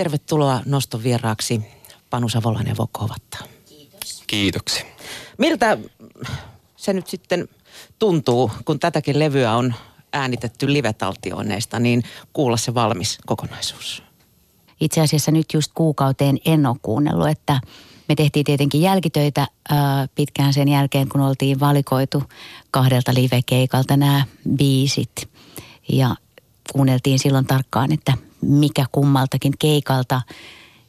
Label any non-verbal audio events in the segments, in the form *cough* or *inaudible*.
Tervetuloa noston vieraaksi Panu Savolainen Ovattaa. Kiitos. Kiitoksia. Miltä se nyt sitten tuntuu, kun tätäkin levyä on äänitetty live-taltioineista, niin kuulla se valmis kokonaisuus? Itse asiassa nyt just kuukauteen en ole kuunnellut, että me tehtiin tietenkin jälkitöitä ää, pitkään sen jälkeen, kun oltiin valikoitu kahdelta live-keikalta nämä biisit. Ja kuunneltiin silloin tarkkaan, että mikä kummaltakin keikalta.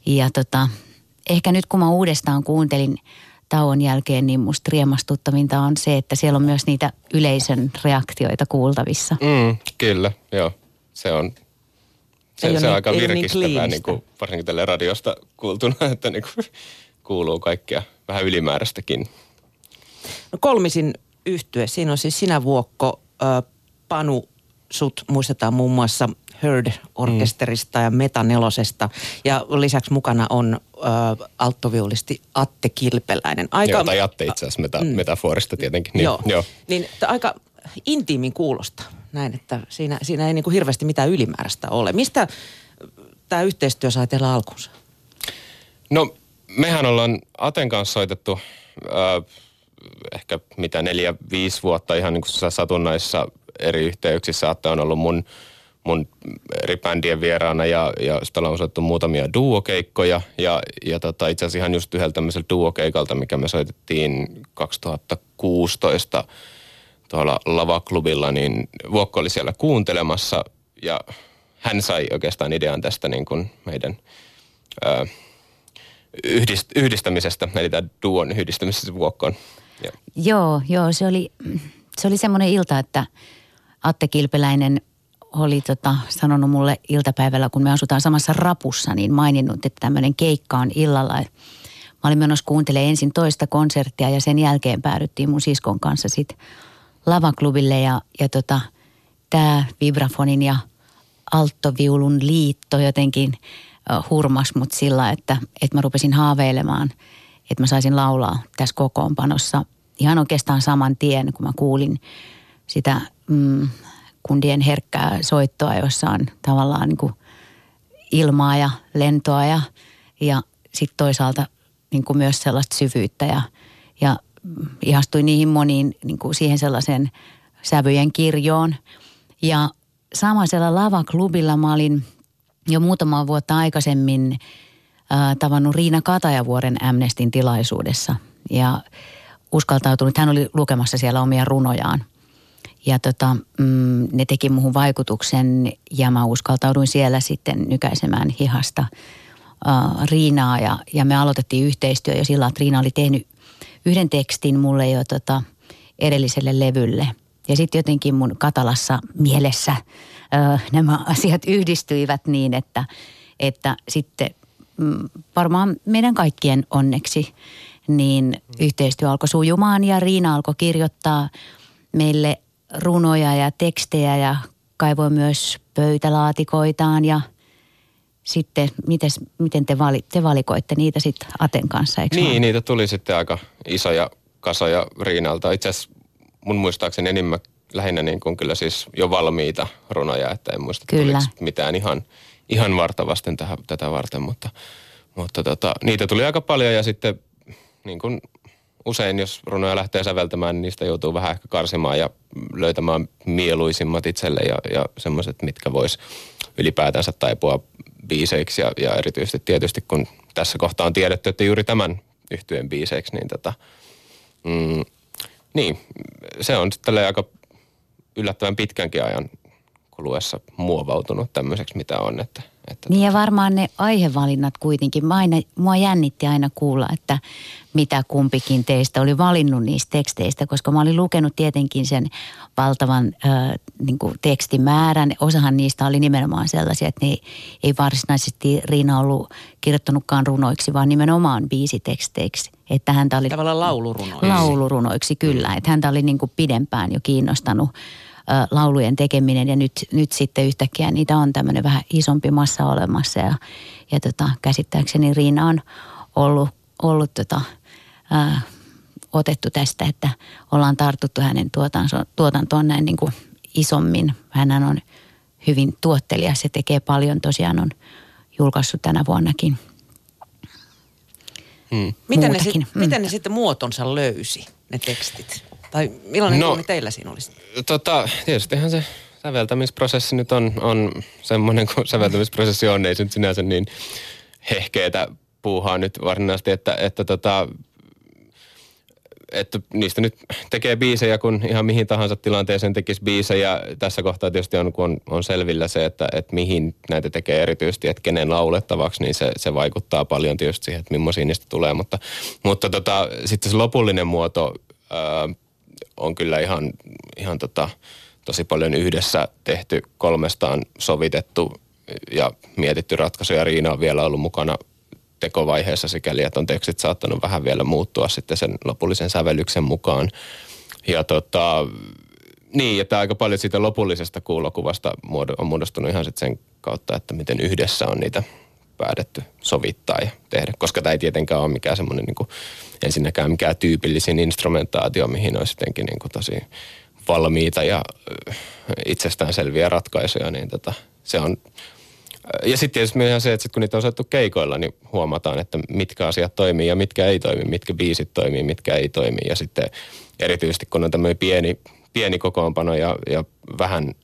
Ja tota, ehkä nyt kun mä uudestaan kuuntelin tauon jälkeen, niin musta riemastuttavinta on se, että siellä on myös niitä yleisön reaktioita kuultavissa. Mm, kyllä, joo. Se on, se, se on niin, aika niin virkistävää, niin, niin kuin, varsinkin tälle radiosta kuultuna, *laughs* että niin kuin, kuuluu kaikkea vähän ylimääräistäkin. No kolmisin yhtye, siinä on siis sinä Vuokko, äh, Panu, sut muistetaan muun muassa Heard-orkesterista mm. ja Metanelosesta. Ja lisäksi mukana on äh, alttoviulisti Atte Kilpeläinen. Aika, Joo, tai Atte itse asiassa meta, mm. metaforista tietenkin. Niin, joo, joo. Niin, aika intiimin kuulosta näin, että siinä, siinä ei niin kuin hirveästi mitään ylimääräistä ole. Mistä tämä yhteistyö sai teillä alkunsa? No mehän ollaan Aten kanssa soitettu äh, ehkä mitä neljä, viisi vuotta ihan niin kuin satunnaissa eri yhteyksissä. Atte on ollut mun, mun eri bändien vieraana ja, ja sitten ollaan soittu muutamia duokeikkoja. Ja, ja tota, itse asiassa ihan just yhdeltä tämmöiseltä duokeikalta, mikä me soitettiin 2016 tuolla Lavaklubilla, niin Vuokko oli siellä kuuntelemassa ja hän sai oikeastaan idean tästä niin kuin meidän... Ää, yhdist, yhdistämisestä, eli tämä duon yhdistämisestä vuokkoon. Joo, joo, joo se oli, se oli semmoinen ilta, että Atte Kilpeläinen oli tota, sanonut mulle iltapäivällä, kun me asutaan samassa rapussa, niin maininnut, että tämmöinen keikka on illalla. Mä olin menossa kuuntelemaan ensin toista konserttia ja sen jälkeen päädyttiin mun siskon kanssa sitten lavaklubille ja, ja tota, tämä vibrafonin ja alttoviulun liitto jotenkin – hurmas mut sillä, että, että mä rupesin haaveilemaan, että mä saisin laulaa tässä kokoonpanossa ihan oikeastaan saman tien, kun mä kuulin sitä mm, kundien herkkää soittoa, jossa on tavallaan niin kuin ilmaa ja lentoa ja, ja sitten toisaalta niin kuin myös sellaista syvyyttä ja, ja ihastuin niihin moniin niin kuin siihen sellaisen sävyjen kirjoon. Ja samaisella lavaklubilla mä olin – jo muutama vuotta aikaisemmin äh, tavannut Riina Katajavuoren Amnestin tilaisuudessa ja uskaltautunut, hän oli lukemassa siellä omia runojaan. Ja tota, mm, ne teki muuhun vaikutuksen ja mä uskaltauduin siellä sitten nykäisemään hihasta äh, Riinaa ja, ja me aloitettiin yhteistyö jo sillä, että Riina oli tehnyt yhden tekstin mulle jo tota, edelliselle levylle. Ja sitten jotenkin mun katalassa mielessä – nämä *laughs* asiat yhdistyivät niin, että, että sitten mm, varmaan meidän kaikkien onneksi niin yhteistyö alkoi sujumaan ja Riina alkoi kirjoittaa meille runoja ja tekstejä ja kaivoi myös pöytälaatikoitaan ja sitten mites, miten te, vali, te valikoitte niitä sitten Aten kanssa, eikö Niin, vaan? niitä tuli sitten aika isoja kasoja Riinalta. Itse asiassa mun muistaakseni enimmä, lähinnä niin kuin kyllä siis jo valmiita runoja, että en muista kyllä. mitään ihan, ihan vartavasten tähän, tätä varten, mutta, mutta tota, niitä tuli aika paljon ja sitten niin kuin usein, jos runoja lähtee säveltämään, niin niistä joutuu vähän ehkä karsimaan ja löytämään mieluisimmat itselle ja, ja semmoiset, mitkä vois ylipäätänsä taipua biiseiksi. Ja, ja erityisesti tietysti kun tässä kohtaa on tiedetty, että juuri tämän yhtyeen biiseiksi, niin tota, mm, niin, se on sitten aika yllättävän pitkänkin ajan kuluessa muovautunut tämmöiseksi, mitä on. Että, että niin ja varmaan ne aihevalinnat kuitenkin. Mä aina, mua jännitti aina kuulla, että mitä kumpikin teistä oli valinnut niistä teksteistä, koska mä olin lukenut tietenkin sen valtavan äh, niin kuin tekstimäärän. Osahan niistä oli nimenomaan sellaisia, että ne ei varsinaisesti Riina ollut kirjoittanutkaan runoiksi, vaan nimenomaan biisiteksteiksi. Että häntä oli, Tavallaan laulurunoiksi. Laulurunoiksi, kyllä. Mm. Että häntä oli niin kuin pidempään jo kiinnostanut laulujen tekeminen ja nyt, nyt sitten yhtäkkiä niitä on tämmöinen vähän isompi massa olemassa ja, ja tota, käsittääkseni Riina on ollut, ollut tota, ää, otettu tästä, että ollaan tartuttu hänen tuotantoon näin niin kuin isommin. Hän on hyvin tuottelias, se tekee paljon, tosiaan on julkaissut tänä vuonnakin. Hmm. Miten, ne sit, mm. miten ne sitten muotonsa löysi, ne tekstit? Tai millainen no, teillä siinä olisi? Tota, tietystihän se säveltämisprosessi nyt on, on semmoinen kuin säveltämisprosessi on. Ei se nyt sinänsä niin hehkeetä puuhaa nyt varsinaisesti, että, että tota, että niistä nyt tekee biisejä, kun ihan mihin tahansa tilanteeseen tekisi biisejä. Tässä kohtaa tietysti on, kun on, on selvillä se, että, että mihin näitä tekee erityisesti, että kenen laulettavaksi, niin se, se vaikuttaa paljon tietysti siihen, että millaisia niistä tulee. Mutta, mutta tota, sitten se lopullinen muoto ää, on kyllä ihan, ihan tota, tosi paljon yhdessä tehty, kolmestaan sovitettu ja mietitty ratkaisuja. Riina on vielä ollut mukana tekovaiheessa sikäli, että on tekstit saattanut vähän vielä muuttua sitten sen lopullisen sävellyksen mukaan. Ja tota, niin, että aika paljon siitä lopullisesta kuulokuvasta on muodostunut ihan sitten sen kautta, että miten yhdessä on niitä päätetty sovittaa ja tehdä, koska tämä ei tietenkään ole mikään semmoinen niin ensinnäkään mikään tyypillisin instrumentaatio, mihin olisi jotenkin niin kuin tosi valmiita ja itsestäänselviä ratkaisuja, niin tota, se on ja sitten tietysti myös se, että sit kun niitä on saatu keikoilla, niin huomataan, että mitkä asiat toimii ja mitkä ei toimi, mitkä biisit toimii, mitkä ei toimi. Ja sitten erityisesti kun on tämmöinen pieni, pieni kokoonpano ja, ja vähän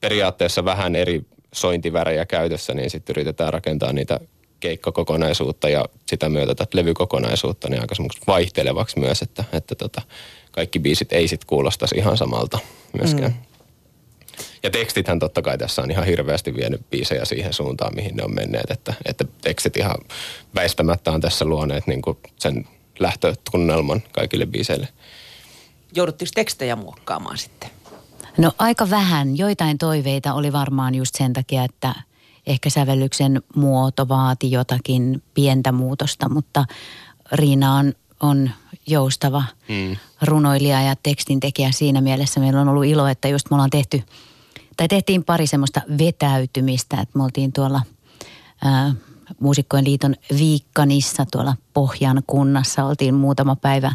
periaatteessa vähän eri sointivärejä käytössä, niin sitten yritetään rakentaa niitä keikkakokonaisuutta ja sitä myötä tätä levykokonaisuutta niin aika vaihtelevaksi myös, että, että tota, kaikki biisit ei sitten kuulostaisi ihan samalta myöskään. Mm. Ja tekstithän totta kai tässä on ihan hirveästi vienyt biisejä siihen suuntaan, mihin ne on menneet. Että, että tekstit ihan väistämättä on tässä luoneet niin kuin sen lähtötunnelman kaikille biiseille. Joudutteko tekstejä muokkaamaan sitten? No aika vähän. Joitain toiveita oli varmaan just sen takia, että ehkä sävellyksen muoto vaati jotakin pientä muutosta, mutta Riina on, on joustava mm. runoilija ja tekstintekijä siinä mielessä. Meillä on ollut ilo, että just me ollaan tehty – tai tehtiin pari semmoista vetäytymistä, että me oltiin tuolla ää, Muusikkojen liiton Viikkanissa tuolla Pohjan kunnassa. Oltiin muutama päivä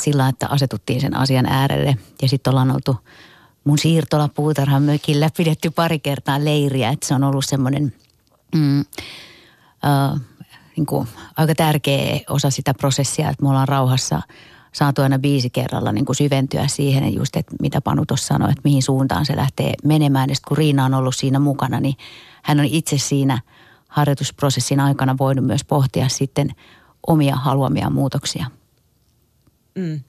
sillä, että asetuttiin sen asian äärelle ja sitten ollaan oltu mun siirtola puutarhan mökillä *laughs* pidetty pari kertaa leiriä, että se on ollut semmoinen mm, ää, niin kuin aika tärkeä osa sitä prosessia, että me ollaan rauhassa – saatu aina biisi kerralla niin kuin syventyä siihen, just, että mitä Panu tuossa sanoi, että mihin suuntaan se lähtee menemään. Ja kun Riina on ollut siinä mukana, niin hän on itse siinä harjoitusprosessin aikana voinut myös pohtia sitten omia haluamia muutoksia. Mm.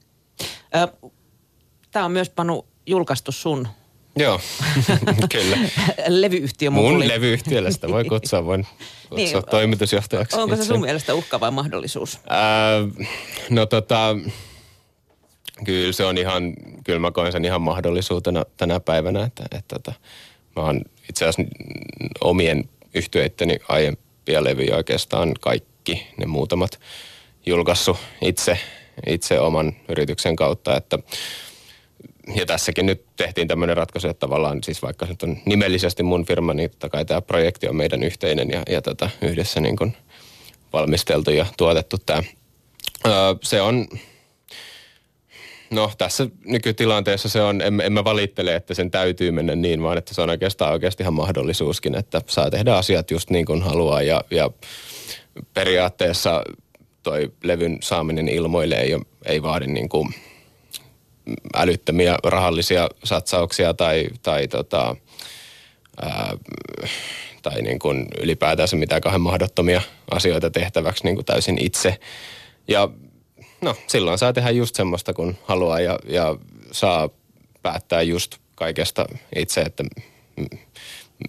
Tämä on myös Panu julkaistu sun Joo, *laughs* kyllä. Levyyhtiö. Mun tuli. levyyhtiöllä sitä voi kutsua, voin *laughs* kutsua niin, toimitusjohtajaksi. Onko se sun mielestä uhka vai mahdollisuus? No tota, kyllä se on ihan, kyllä mä koen sen ihan mahdollisuutena tänä päivänä, että, että, että mä oon itse asiassa omien yhtyeitteni aiempia levyjä oikeastaan kaikki, ne muutamat julkaissut itse, itse oman yrityksen kautta, että ja tässäkin nyt tehtiin tämmöinen ratkaisu, että tavallaan siis vaikka se on nimellisesti mun firma, niin totta kai tämä projekti on meidän yhteinen ja, ja tätä yhdessä niin kuin valmisteltu ja tuotettu tämä. Öö, se on, no tässä nykytilanteessa se on, en, en mä valittele, että sen täytyy mennä niin, vaan että se on oikeastaan oikeasti ihan mahdollisuuskin, että saa tehdä asiat just niin kuin haluaa ja, ja periaatteessa toi levyn saaminen ilmoille ei, ei vaadi niin kuin – älyttömiä rahallisia satsauksia tai, tai, tota, ää, tai niin kuin ylipäätänsä mitään kahden mahdottomia asioita tehtäväksi niin kuin täysin itse. Ja no, silloin saa tehdä just semmoista, kun haluaa ja, ja saa päättää just kaikesta itse, että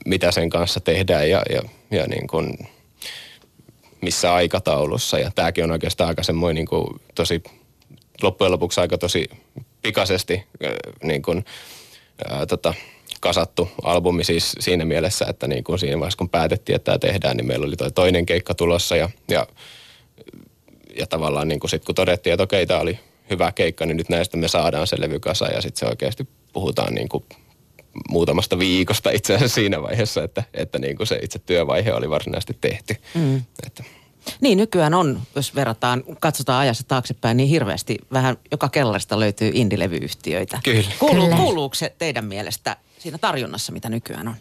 mitä sen kanssa tehdään ja, ja, ja niin kuin missä aikataulussa. Ja tämäkin on oikeastaan aika semmoinen niin kuin tosi loppujen lopuksi aika tosi pikaisesti niin kuin, ää, tota, kasattu albumi siis siinä mielessä, että niin kuin siinä vaiheessa kun päätettiin, että tämä tehdään, niin meillä oli toi toinen keikka tulossa ja, ja, ja tavallaan niin kuin sit kun todettiin, että okei, tämä oli hyvä keikka, niin nyt näistä me saadaan se levy ja sitten se oikeasti puhutaan niin kuin muutamasta viikosta itse asiassa siinä vaiheessa, että, että niin kuin se itse työvaihe oli varsinaisesti tehty. Mm. Että. Niin, nykyään on, jos verrataan, katsotaan ajassa taaksepäin, niin hirveästi vähän joka kellarista löytyy indilevyyhtiöitä. Kyllä. Kuulu, Kyllä. Kuuluuko se teidän mielestä siinä tarjonnassa, mitä nykyään on?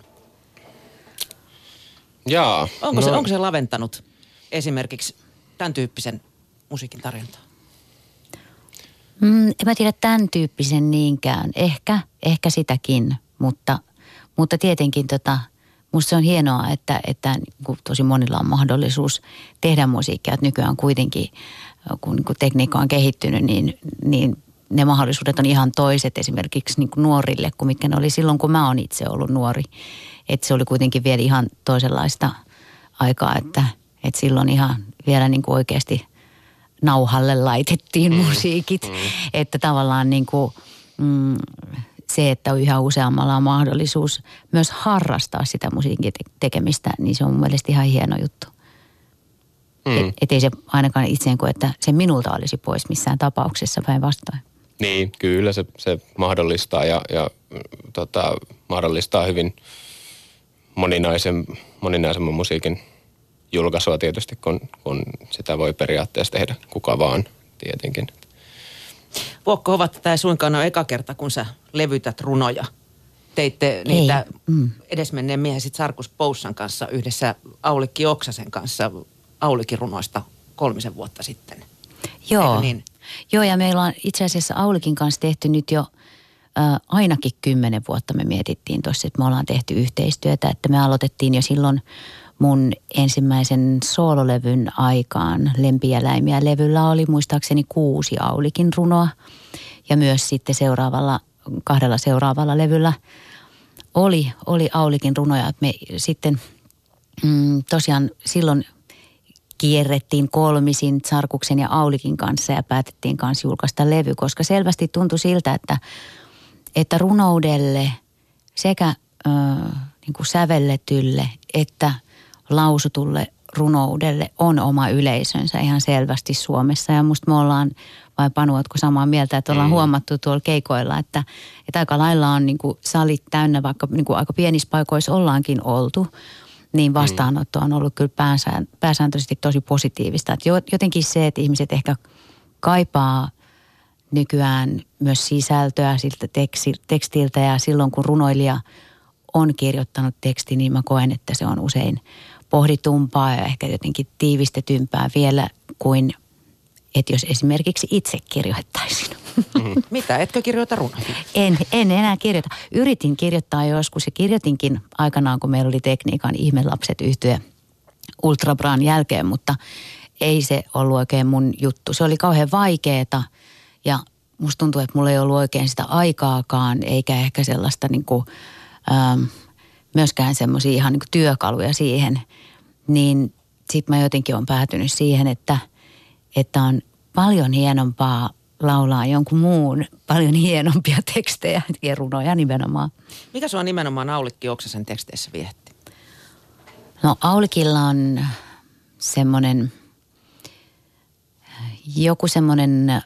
Jaa. Onko, no. se, onko se laventanut esimerkiksi tämän tyyppisen musiikin tarjontaa? Mm, en mä tiedä tämän tyyppisen niinkään. Ehkä, ehkä sitäkin, mutta, mutta tietenkin tota, musta se on hienoa, että, että niin tosi monilla on mahdollisuus tehdä musiikkia. Että nykyään kuitenkin, kun niin tekniikka on kehittynyt, niin, niin ne mahdollisuudet on ihan toiset esimerkiksi niin nuorille kuin mitkä ne oli silloin, kun mä oon itse ollut nuori. Että se oli kuitenkin vielä ihan toisenlaista aikaa, että, että silloin ihan vielä niin kuin oikeasti nauhalle laitettiin mm. *laughs* musiikit. Mm. Että tavallaan niin kuin, mm, se, että yhä useammalla on mahdollisuus myös harrastaa sitä musiikin tekemistä, niin se on mun mielestä ihan hieno juttu. Mm. Et, ei se ainakaan itseen koe, että se minulta olisi pois missään tapauksessa päinvastoin. Niin, kyllä se, se mahdollistaa ja, ja tota, mahdollistaa hyvin moninaisen, moninaisemman musiikin julkaisua tietysti, kun, kun sitä voi periaatteessa tehdä kuka vaan tietenkin. Vuokko ovat tätä ei suinkaan ole eka kerta, kun sä levytät runoja. Teitte niitä mm. edesmenneen miehen sit Sarkus Poussan kanssa yhdessä Aulikki Oksasen kanssa Aulikin runoista kolmisen vuotta sitten. Joo. niin? Joo, ja meillä on itse asiassa Aulikin kanssa tehty nyt jo äh, ainakin kymmenen vuotta me mietittiin tuossa, että me ollaan tehty yhteistyötä, että me aloitettiin jo silloin mun ensimmäisen soololevyn aikaan Lempiäläimiä levyllä oli muistaakseni kuusi Aulikin runoa ja myös sitten seuraavalla, kahdella seuraavalla levyllä oli, oli Aulikin runoja. Me sitten mm, tosiaan silloin kierrettiin kolmisin Sarkuksen ja Aulikin kanssa ja päätettiin kanssa julkaista levy, koska selvästi tuntui siltä, että, että runoudelle sekä ö, niin kuin sävelletylle että lausutulle runoudelle on oma yleisönsä ihan selvästi Suomessa. Ja musta me ollaan, vai Panu, ootko samaa mieltä, että ollaan mm. huomattu tuolla keikoilla, että, että aika lailla on niin kuin salit täynnä, vaikka niin kuin aika pienissä paikoissa ollaankin oltu niin mm. vastaanotto on ollut kyllä pääsääntöisesti tosi positiivista. Että jotenkin se, että ihmiset ehkä kaipaa nykyään myös sisältöä siltä tekstiltä ja silloin kun runoilija on kirjoittanut teksti, niin mä koen, että se on usein pohditumpaa ja ehkä jotenkin tiivistetympää vielä kuin että jos esimerkiksi itse kirjoittaisin. Mm-hmm. *laughs* Mitä, etkö kirjoita runoja? En, en enää kirjoita. Yritin kirjoittaa joskus ja kirjoitinkin aikanaan, kun meillä oli tekniikan ihmelapset yhtyä Ultrabraan jälkeen, mutta ei se ollut oikein mun juttu. Se oli kauhean vaikeeta ja musta tuntuu, että mulla ei ollut oikein sitä aikaakaan, eikä ehkä sellaista niin kuin, ähm, myöskään semmoisia ihan niin työkaluja siihen. Niin sit mä jotenkin on päätynyt siihen, että, että on paljon hienompaa laulaa jonkun muun paljon hienompia *laughs* tekstejä ja runoja nimenomaan. Mikä sua nimenomaan Aulikki Oksasen teksteissä vietti? No Aulikilla on semmoinen, joku semmoinen äh,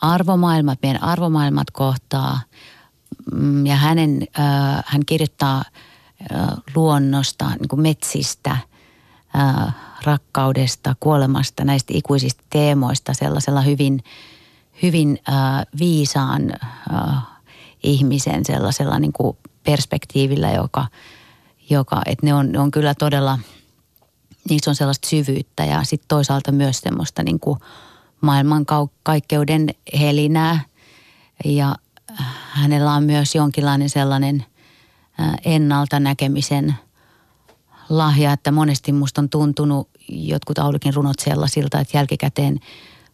arvomaailmat, meidän arvomaailmat kohtaa. Mm, ja hänen, äh, hän kirjoittaa äh, luonnosta, niin kuin metsistä, äh, rakkaudesta, kuolemasta, näistä ikuisista teemoista sellaisella hyvin, hyvin äh, viisaan äh, ihmisen sellaisella niin kuin perspektiivillä, joka, joka että ne on, ne on kyllä todella, niissä on sellaista syvyyttä ja sitten toisaalta myös semmoista niin kuin maailmankaikkeuden helinää ja hänellä on myös jonkinlainen sellainen ennalta näkemisen lahja, että monesti musta on tuntunut jotkut Aulikin runot sellaisilta, että jälkikäteen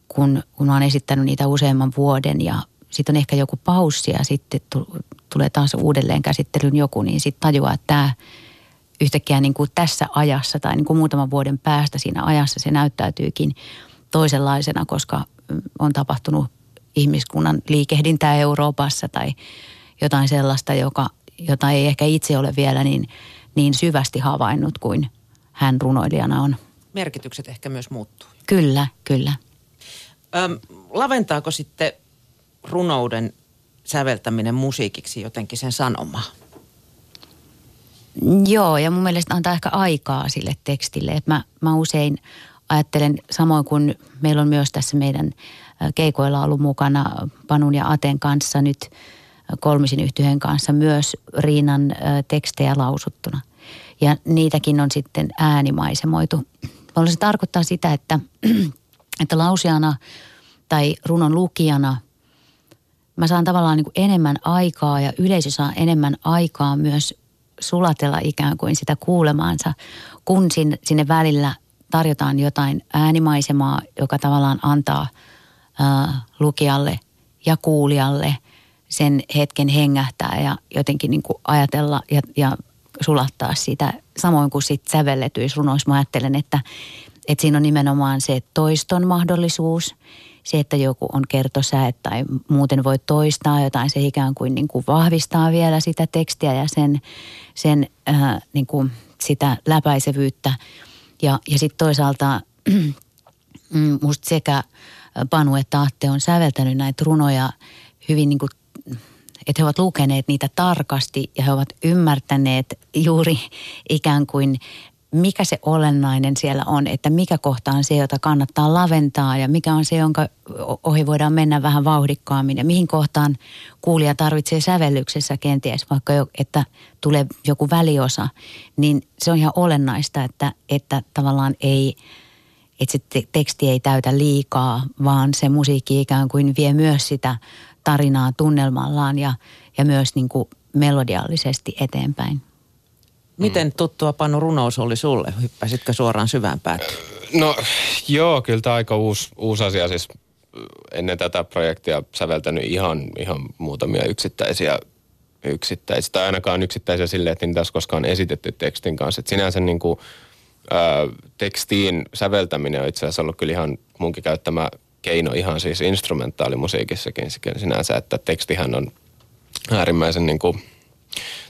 kun, kun oon esittänyt niitä useamman vuoden ja sitten on ehkä joku paussi ja sitten tulee taas uudelleen käsittelyyn joku, niin sitten tajuaa, että tämä yhtäkkiä niin kuin tässä ajassa tai niin kuin muutaman vuoden päästä siinä ajassa se näyttäytyykin toisenlaisena, koska on tapahtunut ihmiskunnan liikehdintää Euroopassa tai jotain sellaista, joka, jota ei ehkä itse ole vielä niin, niin syvästi havainnut kuin hän runoilijana on merkitykset ehkä myös muuttuu. Kyllä, kyllä. Öm, laventaako sitten runouden säveltäminen musiikiksi jotenkin sen sanomaa? Joo, ja mun mielestä antaa ehkä aikaa sille tekstille. Et mä, mä usein ajattelen, samoin kuin meillä on myös tässä meidän keikoilla ollut mukana Panun ja Aten kanssa nyt kolmisin yhtyeen kanssa myös Riinan tekstejä lausuttuna – ja niitäkin on sitten äänimaisemoitu. Mulla se tarkoittaa sitä, että, *clears throat* että lausiana tai runon lukijana mä saan tavallaan niin kuin enemmän aikaa ja yleisö saa enemmän aikaa myös sulatella ikään kuin sitä kuulemaansa, kun sinne, sinne välillä tarjotaan jotain äänimaisemaa, joka tavallaan antaa lukijalle ja kuulijalle sen hetken hengähtää ja jotenkin niin kuin ajatella ja, ja sulattaa sitä. Samoin kuin sitten sävelletyissä runoissa mä ajattelen, että, että siinä on nimenomaan se toiston mahdollisuus, se, että joku on kertosäe tai muuten voi toistaa jotain, se ikään kuin, niin kuin vahvistaa vielä sitä tekstiä ja sen, sen äh, niin kuin sitä läpäisevyyttä. Ja, ja sitten toisaalta *clears throat* mm, musta sekä Panu että Atte on säveltänyt näitä runoja hyvin niin kuin että he ovat lukeneet niitä tarkasti ja he ovat ymmärtäneet juuri ikään kuin mikä se olennainen siellä on, että mikä kohta on se, jota kannattaa laventaa ja mikä on se, jonka ohi voidaan mennä vähän vauhdikkaammin ja mihin kohtaan kuulija tarvitsee sävellyksessä kenties, vaikka jo, että tulee joku väliosa, niin se on ihan olennaista, että, että tavallaan ei, että se teksti ei täytä liikaa, vaan se musiikki ikään kuin vie myös sitä tarinaa tunnelmallaan ja, ja myös niin kuin melodiallisesti eteenpäin. Miten tuttua Panu runous oli sulle? Hyppäsitkö suoraan syvään päätyyn? No joo, kyllä tämä aika uusi, uusi asia. Siis ennen tätä projektia säveltänyt ihan, ihan muutamia yksittäisiä yksittäisiä, tai ainakaan yksittäisiä silleen, että niitä olisi koskaan esitetty tekstin kanssa. Et sinänsä niin kuin, ää, tekstiin säveltäminen on itse asiassa ollut kyllä ihan munkin käyttämä keino ihan siis instrumentaalimusiikissakin sinänsä, että tekstihän on äärimmäisen niin kuin,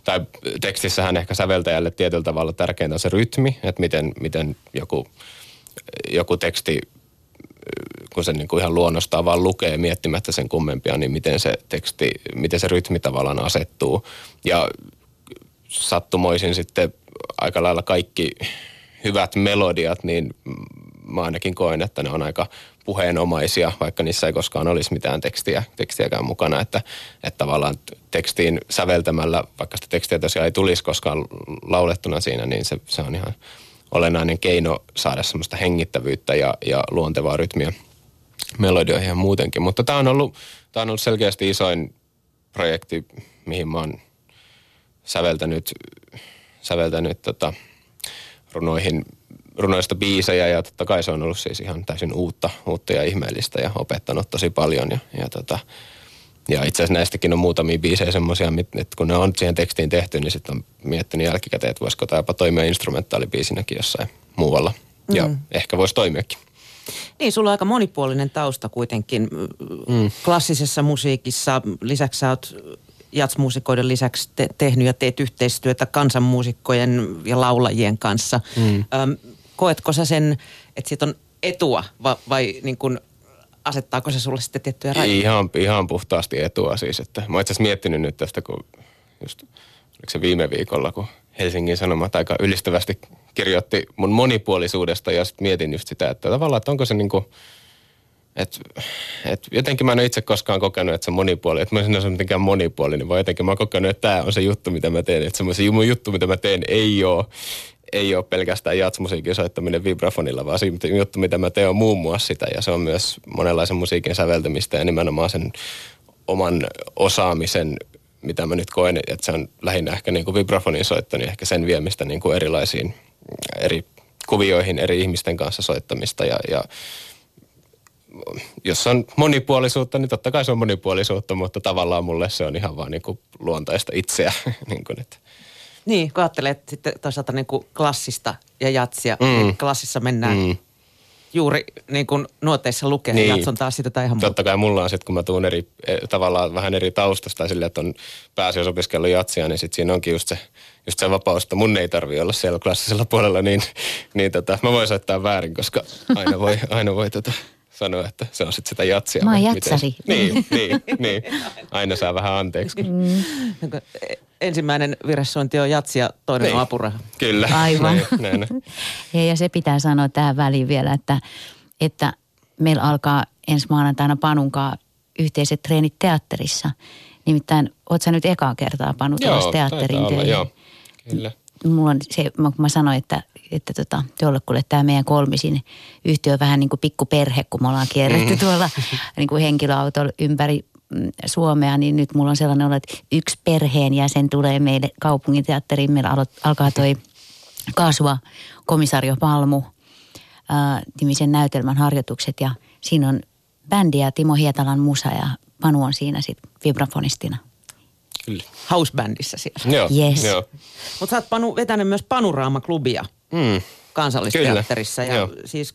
tai tekstissähän ehkä säveltäjälle tietyllä tavalla tärkeintä on se rytmi, että miten, miten joku, joku teksti, kun se niin kuin ihan luonnostaan vaan lukee miettimättä sen kummempia, niin miten se teksti, miten se rytmi tavallaan asettuu. Ja sattumoisin sitten aika lailla kaikki hyvät melodiat, niin mä ainakin koen, että ne on aika puheenomaisia, vaikka niissä ei koskaan olisi mitään tekstiä, tekstiäkään mukana. Että, että tavallaan tekstiin säveltämällä, vaikka sitä tekstiä tosiaan ei tulisi koskaan laulettuna siinä, niin se, se on ihan olennainen keino saada semmoista hengittävyyttä ja, ja luontevaa rytmiä melodioihin ja muutenkin. Mutta tämä on ollut, tämä on ollut selkeästi isoin projekti, mihin mä oon säveltänyt, säveltänyt tota, runoihin runoista biisejä ja totta kai se on ollut siis ihan täysin uutta, uutta ja ihmeellistä ja opettanut tosi paljon. Ja, ja, tota, ja itse asiassa näistäkin on muutamia biisejä semmoisia, että kun ne on siihen tekstiin tehty, niin sitten on miettinyt jälkikäteen, että voisiko tämä jopa toimia instrumentaalibiisinäkin jossain muualla. Ja mm. ehkä voisi toimiakin. Niin, sulla on aika monipuolinen tausta kuitenkin mm. klassisessa musiikissa. Lisäksi sä oot jatsmuusikoiden lisäksi te- tehnyt ja teet yhteistyötä kansanmuusikkojen ja laulajien kanssa. Mm. Öm, koetko sä sen, että siitä on etua vai, vai niin kuin asettaako se sulle sitten tiettyjä rajoja? Ihan, ihan puhtaasti etua siis. Että mä oon itse miettinyt nyt tästä, kun just, oliko se viime viikolla, kun Helsingin Sanomat aika ylistävästi kirjoitti mun monipuolisuudesta ja sitten mietin just sitä, että tavallaan, että onko se niin kuin, et, et jotenkin mä en ole itse koskaan kokenut, että se monipuoli, että mä en ole mitenkään monipuolinen, vaan jotenkin mä oon kokenut, että tämä on se juttu, mitä mä teen. Että semmoisen juttu, mitä mä teen, ei ole ei ole pelkästään jatsmusiikin soittaminen vibrafonilla, vaan se juttu, mitä mä teen, on muun muassa sitä. Ja se on myös monenlaisen musiikin säveltämistä ja nimenomaan sen oman osaamisen, mitä mä nyt koen, että se on lähinnä ehkä niin kuin vibrafonin soitto, niin ehkä sen viemistä niin kuin erilaisiin eri kuvioihin, eri ihmisten kanssa soittamista ja, ja jos on monipuolisuutta, niin totta kai se on monipuolisuutta, mutta tavallaan mulle se on ihan vaan niin kuin luontaista itseä. *laughs* niin kuin, että niin, kun ajattelee, että sitten toisaalta niin kuin klassista ja jatsia, mm. niin klassissa mennään mm. juuri niin kuin nuoteissa lukee niin. ja jatson taas sitä tai ihan Totta kai mulla on sitten, kun mä tuun eri, e, tavallaan vähän eri taustasta sille, että on pääsiosopiskellut jatsia, niin sitten siinä onkin just se, just se vapaus, että mun ei tarvi olla siellä klassisella puolella, niin, niin tota, mä voin soittaa väärin, koska aina voi, *laughs* aina voi tota, sanoa, että se on sitten sitä jatsia. Mä oon jatsari. Niin, niin, niin. Aina saa vähän anteeksi. Mm. Ensimmäinen virhesointi on jatsia, toinen niin. on apuraha. Kyllä. Aivan. Näin, näin. *laughs* Ja, ja se pitää sanoa tähän väliin vielä, että, että meillä alkaa ensi maanantaina Panunkaan yhteiset treenit teatterissa. Nimittäin, oot sä nyt ekaa kertaa Panu joo, teatterin olla, joo, kyllä. mulla on se, kun mä sanoin, että, että tota, jollekulle tämä meidän kolmisin yhtiö on vähän niin kuin pikkuperhe, kun me ollaan kierretty mm. tuolla *laughs* niin kuin henkilöautolla ympäri mm, Suomea, niin nyt mulla on sellainen olo, että yksi perheenjäsen tulee meille kaupunginteatteriin. Meillä alo, alkaa toi kasva komisario Palmu ää, nimisen näytelmän harjoitukset ja siinä on bändi ja Timo Hietalan musa ja Panu on siinä sitten vibrafonistina. Kyllä. Housebändissä siellä. Joo, yes. joo. Mutta sä oot Panu, vetänyt myös Panorama-klubia mm. kansallisteatterissa. Kyllä. Ja joo. siis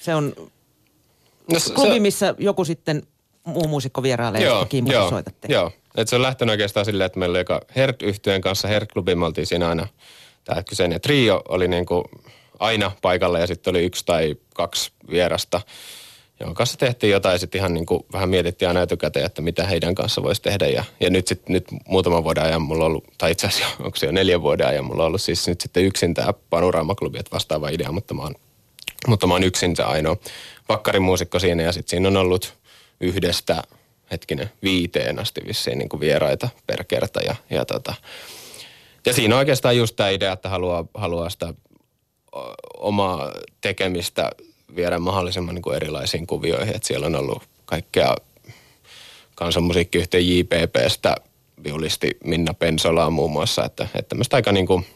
se on no, se, klubi, missä joku sitten muu muusikko vierailee joo, ja joo, soitatte. Joo, Et se on lähtenyt oikeastaan silleen, että meillä oli joka Hert-yhtyön kanssa, Hert-klubi, me oltiin siinä aina, tämä kyseinen trio oli niin kuin aina paikalla ja sitten oli yksi tai kaksi vierasta – jonka kanssa tehtiin jotain ja sitten ihan niin kuin vähän mietittiin aina etukäteen, että mitä heidän kanssa voisi tehdä. Ja, ja nyt sitten nyt muutaman vuoden ajan mulla on ollut, tai itse asiassa *laughs* onko se jo neljän vuoden ajan, mulla on ollut siis nyt sitten yksin tämä Panorama-klubi, että vastaava idea, mutta mä oon, mutta mä oon yksin se ainoa vakkarimuusikko siinä ja sitten siinä on ollut yhdestä hetkinen viiteen asti vissiin niin kuin vieraita per kerta ja, ja, tota, ja siinä on oikeastaan just tämä idea, että haluaa, haluaa sitä omaa tekemistä viedä mahdollisimman niin kuin erilaisiin kuvioihin. Että siellä on ollut kaikkea kansanmusiikkiyhtiön JPPstä, viulisti Minna Pensolaa muun muassa, että, että tämmöistä aika niin kuin,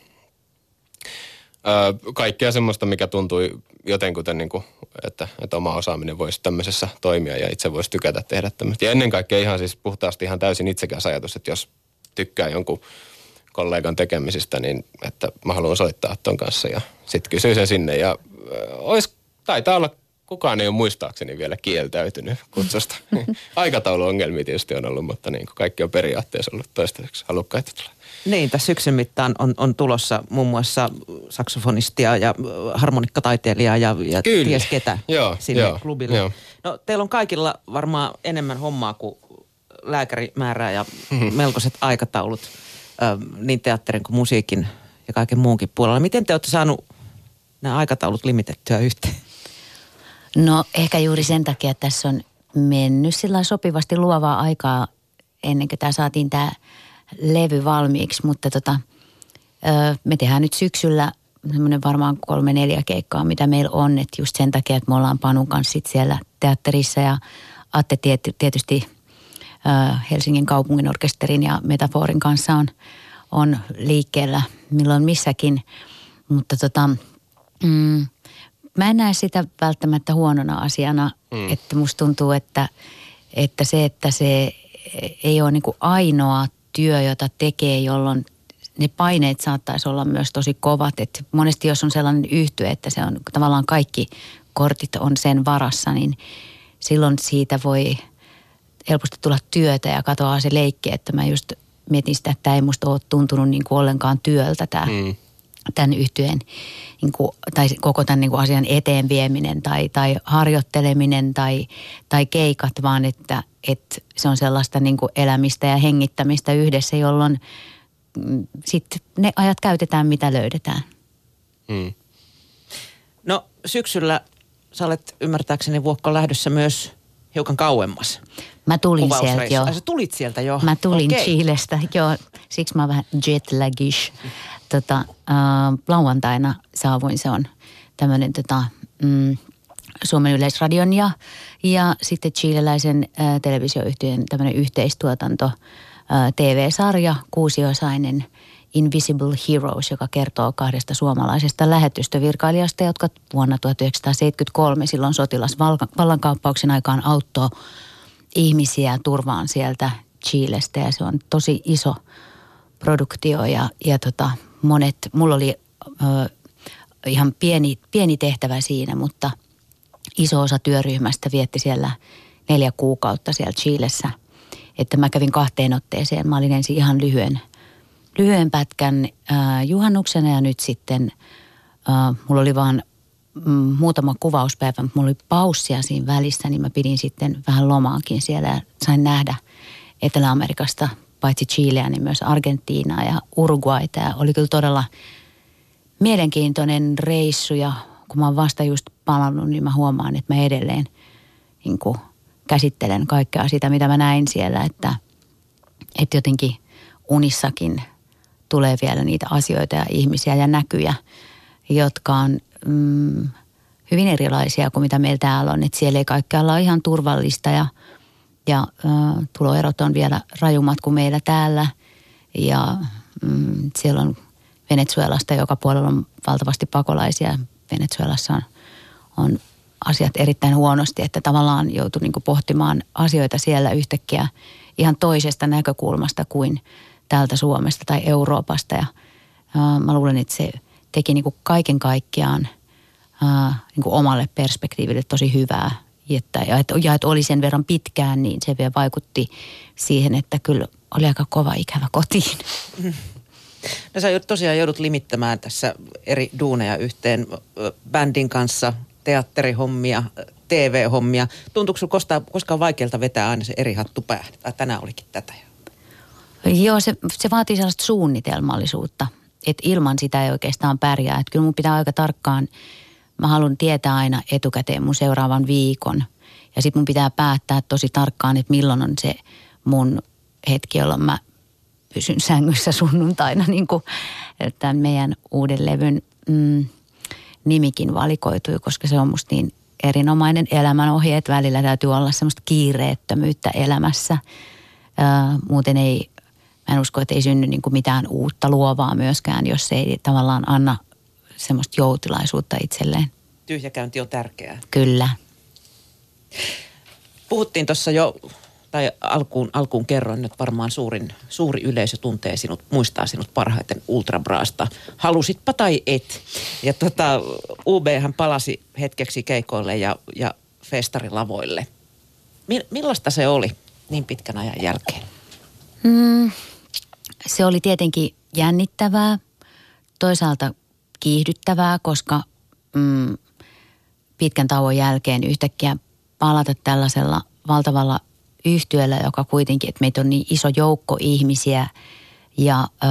ää, kaikkea semmoista, mikä tuntui jotenkuten, niin kuin, että, että oma osaaminen voisi tämmöisessä toimia ja itse voisi tykätä tehdä tämmöistä. Ja ennen kaikkea ihan siis puhtaasti ihan täysin itsekäs ajatus, että jos tykkää jonkun kollegan tekemisistä, niin että mä haluan soittaa ton kanssa ja sitten kysyy sen sinne ja olisi taitaa olla, kukaan ei ole muistaakseni vielä kieltäytynyt kutsusta. *laughs* Aikatauluongelmia tietysti on ollut, mutta niin kuin kaikki on periaatteessa ollut toistaiseksi halukkaita tulla. Niin, tässä syksyn mittaan on, on tulossa muun muassa saksofonistia ja harmonikkataiteilijaa ja, ja Kyllä. ties ketä *laughs* joo, sinne joo, klubille. Joo. No teillä on kaikilla varmaan enemmän hommaa kuin lääkärimäärää ja *laughs* melkoiset aikataulut niin teatterin kuin musiikin ja kaiken muunkin puolella. Miten te olette saanut nämä aikataulut limitettyä yhteen? No ehkä juuri sen takia, että tässä on mennyt sillä sopivasti luovaa aikaa ennen kuin tämä saatiin tämä levy valmiiksi, mutta tota, me tehdään nyt syksyllä semmoinen varmaan kolme neljä keikkaa, mitä meillä on, että just sen takia, että me ollaan Panun kanssa sit siellä teatterissa ja Atte tietysti Helsingin kaupungin orkesterin ja Metaforin kanssa on, on liikkeellä milloin missäkin, mutta tota, mm, mä en näe sitä välttämättä huonona asiana, mm. että musta tuntuu, että, että se, että se ei ole niin kuin ainoa työ, jota tekee, jolloin ne paineet saattaisi olla myös tosi kovat. Et monesti jos on sellainen yhtyö, että se on tavallaan kaikki kortit on sen varassa, niin silloin siitä voi helposti tulla työtä ja katoaa se leikki, että mä just mietin sitä, että tämä ei musta ole tuntunut niin kuin ollenkaan työltä tämä mm tämän yhtyeen niin kuin, tai koko tämän niin kuin asian eteen vieminen tai, tai harjoitteleminen tai, tai keikat, vaan että, että se on sellaista niin kuin elämistä ja hengittämistä yhdessä, jolloin mm, sitten ne ajat käytetään, mitä löydetään. Hmm. No syksyllä sä olet ymmärtääkseni Vuokko lähdössä myös hiukan kauemmas. Mä tulin sieltä jo. Ai, sä tulit sieltä jo? Mä tulin okay. Chilestä, joo. Siksi mä oon vähän jetlagish tota, äh, lauantaina saavuin, se on tämmöinen tota, mm, Suomen yleisradion ja, ja sitten chileläisen äh, televisioyhtiön tämmöinen yhteistuotanto äh, TV-sarja, kuusiosainen Invisible Heroes, joka kertoo kahdesta suomalaisesta lähetystövirkailijasta, jotka vuonna 1973 silloin sotilasvallankaappauksen aikaan auttoi ihmisiä turvaan sieltä Chilestä. Ja se on tosi iso produktio ja, ja tota, monet, mulla oli ö, ihan pieni, pieni tehtävä siinä, mutta iso osa työryhmästä vietti siellä neljä kuukautta siellä Chilessä. Että mä kävin kahteen otteeseen. Mä olin ensin ihan lyhyen, lyhyen pätkän ö, juhannuksena ja nyt sitten ö, mulla oli vaan mm, muutama kuvauspäivä, mutta mulla oli paussia siinä välissä, niin mä pidin sitten vähän lomaakin siellä ja sain nähdä Etelä-Amerikasta paitsi Chileä, niin myös Argentiinaa ja Uruguay. Tämä oli kyllä todella mielenkiintoinen reissu ja kun mä oon vasta just palannut, niin mä huomaan, että mä edelleen niin kuin käsittelen kaikkea sitä, mitä mä näin siellä, että, että jotenkin unissakin tulee vielä niitä asioita ja ihmisiä ja näkyjä, jotka on mm, hyvin erilaisia kuin mitä meillä täällä on. Että siellä ei kaikkialla ole ihan turvallista ja, ja äh, tuloerot on vielä rajummat kuin meillä täällä. Ja mm, siellä on Venezuelasta joka puolella on valtavasti pakolaisia. Venezuelassa on, on asiat erittäin huonosti, että tavallaan joutui niin pohtimaan asioita siellä yhtäkkiä ihan toisesta näkökulmasta kuin täältä Suomesta tai Euroopasta. Ja ää, mä luulen, että se teki niin kaiken kaikkiaan niin omalle perspektiiville tosi hyvää. Että, ja, että, ja että oli sen verran pitkään, niin se vielä vaikutti siihen, että kyllä oli aika kova ikävä kotiin. No sä tosiaan joudut limittämään tässä eri duuneja yhteen bändin kanssa, teatterihommia, TV-hommia. Tuntuuko sinulla koskaan, koskaan vaikealta vetää aina se eri hattu päähän? Tai tänään olikin tätä Joo, se, se vaatii sellaista suunnitelmallisuutta, että ilman sitä ei oikeastaan pärjää. Että kyllä mun pitää aika tarkkaan, mä haluan tietää aina etukäteen mun seuraavan viikon. Ja sitten mun pitää päättää tosi tarkkaan, että milloin on se mun hetki, jolloin mä pysyn sängyssä sunnuntaina, niin kuin tämän meidän uuden levyn mm, nimikin valikoitui, koska se on musta niin erinomainen elämänohje, että välillä täytyy olla semmoista kiireettömyyttä elämässä. Ää, muuten ei, mä en usko, että ei synny niin kuin mitään uutta luovaa myöskään, jos ei tavallaan anna semmoista joutilaisuutta itselleen. Tyhjäkäynti on tärkeää. Kyllä. Puhuttiin tuossa jo tai alkuun, alkuun kerroin, että varmaan suurin, suuri yleisö tuntee sinut, muistaa sinut parhaiten Ultrabraasta. Halusitpa tai et. Ja tota, UB hän palasi hetkeksi keikoille ja, ja festarilavoille. Millaista se oli niin pitkän ajan jälkeen? Mm, se oli tietenkin jännittävää, toisaalta kiihdyttävää, koska mm, pitkän tauon jälkeen yhtäkkiä palata tällaisella valtavalla yhtiöllä, joka kuitenkin, että meitä on niin iso joukko ihmisiä ja ö,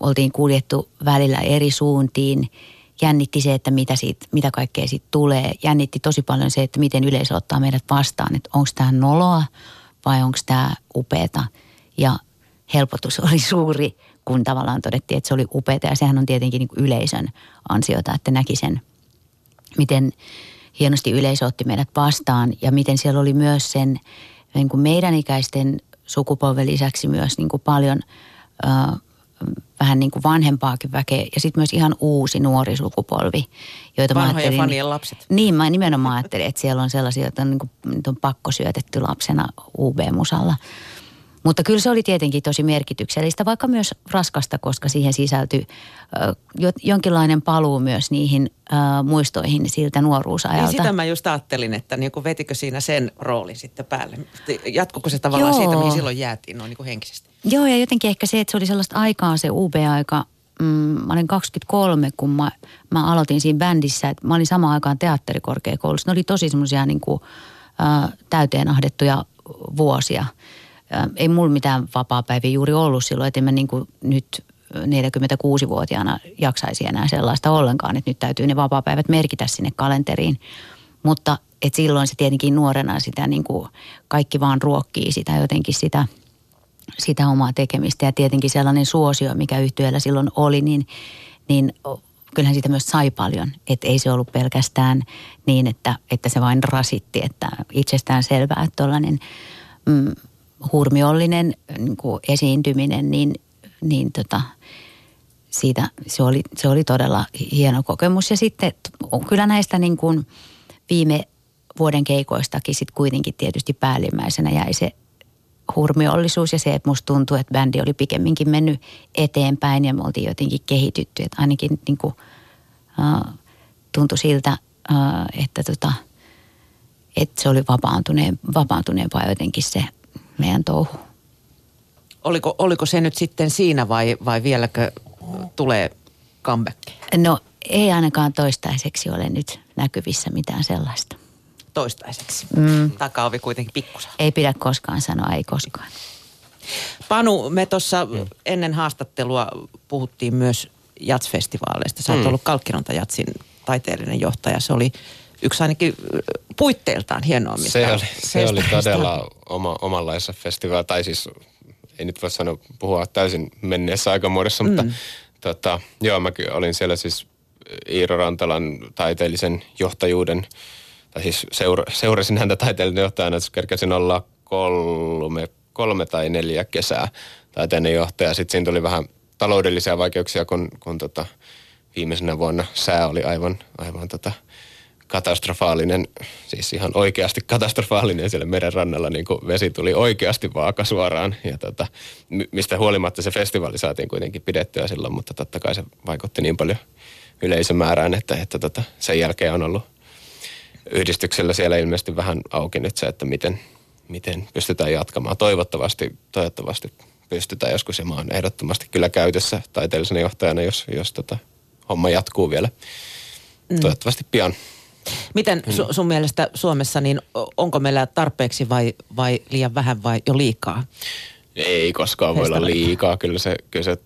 oltiin kuljettu välillä eri suuntiin. Jännitti se, että mitä, siitä, mitä kaikkea siitä tulee. Jännitti tosi paljon se, että miten yleisö ottaa meidät vastaan, että onko tämä noloa vai onko tämä upeeta. Ja helpotus oli suuri, kun tavallaan todettiin, että se oli upeeta. Ja sehän on tietenkin niin kuin yleisön ansiota, että näki sen, miten hienosti yleisö otti meidät vastaan ja miten siellä oli myös sen niin kuin meidän ikäisten sukupolven lisäksi myös niin kuin paljon ö, vähän niin kuin vanhempaakin väkeä ja sitten myös ihan uusi nuori sukupolvi. Joita Vanhoja mä fanien niin, lapset. Niin, mä nimenomaan ajattelin, että siellä on sellaisia, joita on, niin kuin, on pakko syötetty lapsena UB-musalla. Mutta kyllä se oli tietenkin tosi merkityksellistä, vaikka myös raskasta, koska siihen sisältyi jonkinlainen paluu myös niihin muistoihin siltä nuoruusajalta. Niin sitä mä just ajattelin, että niin kuin vetikö siinä sen roolin sitten päälle? Jatkuko se tavallaan Joo. siitä, mihin silloin jäätiin noin niin kuin henkisesti? Joo, ja jotenkin ehkä se, että se oli sellaista aikaa, se UB-aika. Mm, mä olin 23, kun mä, mä aloitin siinä bändissä. Että mä olin samaan aikaan teatterikorkeakoulussa. Ne oli tosi semmoisia niin kuin, täyteen ahdettuja vuosia – ei mulla mitään vapaa-päiviä juuri ollut silloin, että en mä niin kuin nyt 46-vuotiaana jaksaisi enää sellaista ollenkaan, että nyt täytyy ne vapaa-päivät merkitä sinne kalenteriin. Mutta et silloin se tietenkin nuorena sitä niin kuin kaikki vaan ruokkii sitä jotenkin sitä, sitä omaa tekemistä. Ja tietenkin sellainen suosio, mikä yhtiöllä silloin oli, niin, niin kyllähän siitä myös sai paljon. Että ei se ollut pelkästään niin, että, että se vain rasitti, että itsestään selvää, että tuollainen mm, hurmiollinen niin kuin esiintyminen, niin, niin tota, siitä, se, oli, se oli todella hieno kokemus. Ja sitten kyllä näistä niin kuin viime vuoden keikoistakin sitten kuitenkin tietysti päällimmäisenä jäi se hurmiollisuus ja se, että musta tuntuu, että bändi oli pikemminkin mennyt eteenpäin ja me oltiin jotenkin kehitytty. Että ainakin niin kuin, uh, tuntui siltä, uh, että, tota, että se oli vapaantuneen, vapaantuneempaa jotenkin se meidän touhu. Oliko, oliko se nyt sitten siinä vai, vai vieläkö tulee comeback? No ei ainakaan toistaiseksi ole nyt näkyvissä mitään sellaista. Toistaiseksi? Mm. Takaovi kuitenkin pikkusa. Ei pidä koskaan sanoa, ei koskaan. Panu, me tuossa mm. ennen haastattelua puhuttiin myös jatsfestivaaleista. Sä oot mm. ollut Kalkkironta Jatsin taiteellinen johtaja. Se oli yksi ainakin puitteiltaan hienoa. Se oli, se oli todella oma, omanlaisessa festivaali, tai siis ei nyt voi sanoa puhua täysin menneessä aikamuodossa, mm. mutta tota, joo, mä olin siellä siis Iiro Rantalan taiteellisen johtajuuden, tai siis seura, seurasin häntä taiteellinen johtajana, että kerkäsin olla kolme, kolme tai neljä kesää taiteellinen johtaja. Sitten siinä tuli vähän taloudellisia vaikeuksia, kun, kun tota, viimeisenä vuonna sää oli aivan, aivan tota, katastrofaalinen, siis ihan oikeasti katastrofaalinen siellä meren rannalla, niin kuin vesi tuli oikeasti vaaka suoraan. Ja tota, mistä huolimatta se festivaali saatiin kuitenkin pidettyä silloin, mutta totta kai se vaikutti niin paljon yleisömäärään, että, että tota, sen jälkeen on ollut yhdistyksellä siellä ilmeisesti vähän auki nyt se, että miten, miten pystytään jatkamaan. Toivottavasti, toivottavasti pystytään joskus ja mä oon ehdottomasti kyllä käytössä taiteellisena johtajana, jos, jos tota, homma jatkuu vielä. Mm. Toivottavasti pian. Miten su, sun mielestä Suomessa, niin onko meillä tarpeeksi vai, vai liian vähän vai jo liikaa? Ei koskaan voi olla liikaa. Kyllä se, kyllä se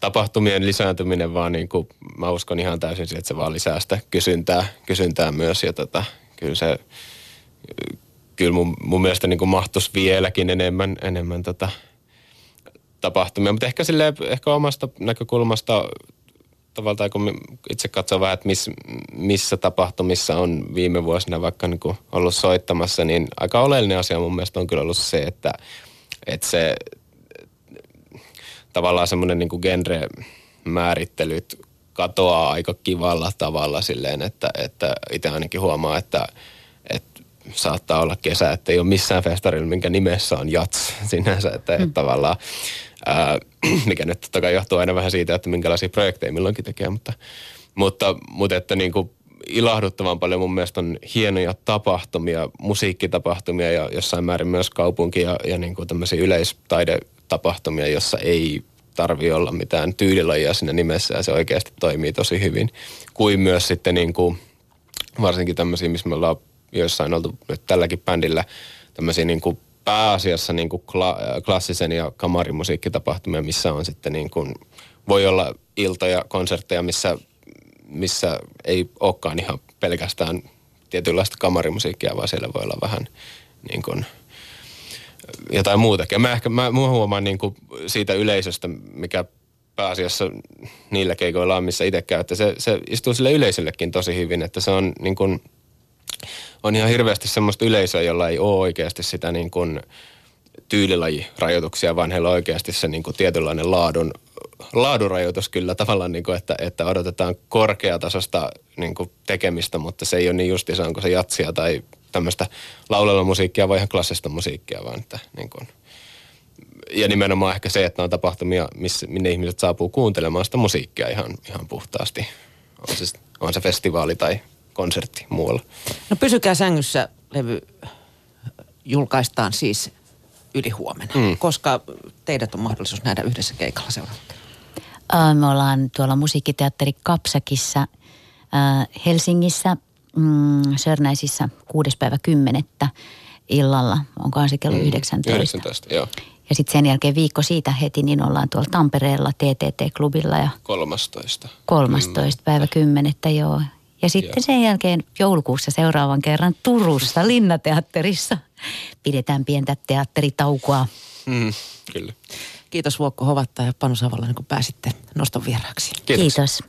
tapahtumien lisääntyminen vaan niin kuin, mä uskon ihan täysin siihen, että se vaan lisää sitä kysyntää, kysyntää myös. Ja tota, kyllä se, kyllä mun, mun mielestä niin kuin mahtuisi vieläkin enemmän, enemmän tota, tapahtumia. Mutta ehkä, sille, ehkä omasta näkökulmasta tavallaan kun itse katsoo vähän, että miss, missä tapahtumissa on viime vuosina vaikka niin kuin ollut soittamassa, niin aika oleellinen asia mun mielestä on kyllä ollut se, että, että se tavallaan semmoinen niin genre-määrittelyt katoaa aika kivalla tavalla silleen, että, että itse ainakin huomaa, että, että saattaa olla kesä, että ei ole missään festarilla, minkä nimessä on jats sinänsä, että, mm. tavallaan ää, *clears throat* mikä nyt totta kai johtuu aina vähän siitä, että minkälaisia projekteja milloinkin tekee, mutta, mutta, mutta että niin kuin ilahduttavan paljon mun mielestä on hienoja tapahtumia, musiikkitapahtumia ja jossain määrin myös kaupunki- ja, ja niin kuin tämmöisiä yleistaidetapahtumia, jossa ei tarvi olla mitään tyylilajia siinä nimessä ja se oikeasti toimii tosi hyvin. Kuin myös sitten niin kuin, varsinkin tämmöisiä, missä me ollaan joissain oltu nyt tälläkin bändillä, tämmöisiä niin kuin pääasiassa niin kuin kla- klassisen ja kamarimusiikkitapahtumia, missä on sitten niin kuin, voi olla iltoja, konsertteja, missä, missä ei olekaan ihan pelkästään tietynlaista kamarimusiikkia, vaan siellä voi olla vähän niin kuin jotain muutakin. Mä ehkä, mä, mä huomaan niin kuin siitä yleisöstä, mikä pääasiassa niillä keikoilla on, missä itse käy, että se, se istuu sille yleisöllekin tosi hyvin, että se on niin kuin, on ihan hirveästi semmoista yleisöä, jolla ei ole oikeasti sitä niin kuin tyylilajirajoituksia, vaan heillä on oikeasti se niin kuin tietynlainen laadun, laadurajoitus kyllä tavallaan, niin kuin, että, että odotetaan korkeatasosta niin kuin tekemistä, mutta se ei ole niin justi, onko se jatsia tai tämmöistä laulella musiikkia vai ihan klassista musiikkia, vaan että niin kuin, ja nimenomaan ehkä se, että on tapahtumia, missä, minne ihmiset saapuu kuuntelemaan sitä musiikkia ihan, ihan puhtaasti. On se, on se festivaali tai konsertti muualla. No pysykää sängyssä levy julkaistaan siis yli huomenna, mm. koska teidät on mahdollisuus nähdä yhdessä keikalla seuraavaksi. Me ollaan tuolla musiikkiteatteri Kapsakissa äh, Helsingissä, mm, Sörnäisissä 6. päivä 10. illalla. Onkohan se kello mm, 19? 19, joo. Ja sitten sen jälkeen viikko siitä heti, niin ollaan tuolla Tampereella TTT-klubilla. Ja 13. 13. päivä 10. joo. Ja sitten sen jälkeen joulukuussa seuraavan kerran Turussa Linnateatterissa pidetään pientä teatteritaukoa. Mm, kyllä. Kiitos Vuokko Hovatta ja Panu Savalla, kun pääsitte noston vieraaksi. Kiitos. Kiitos.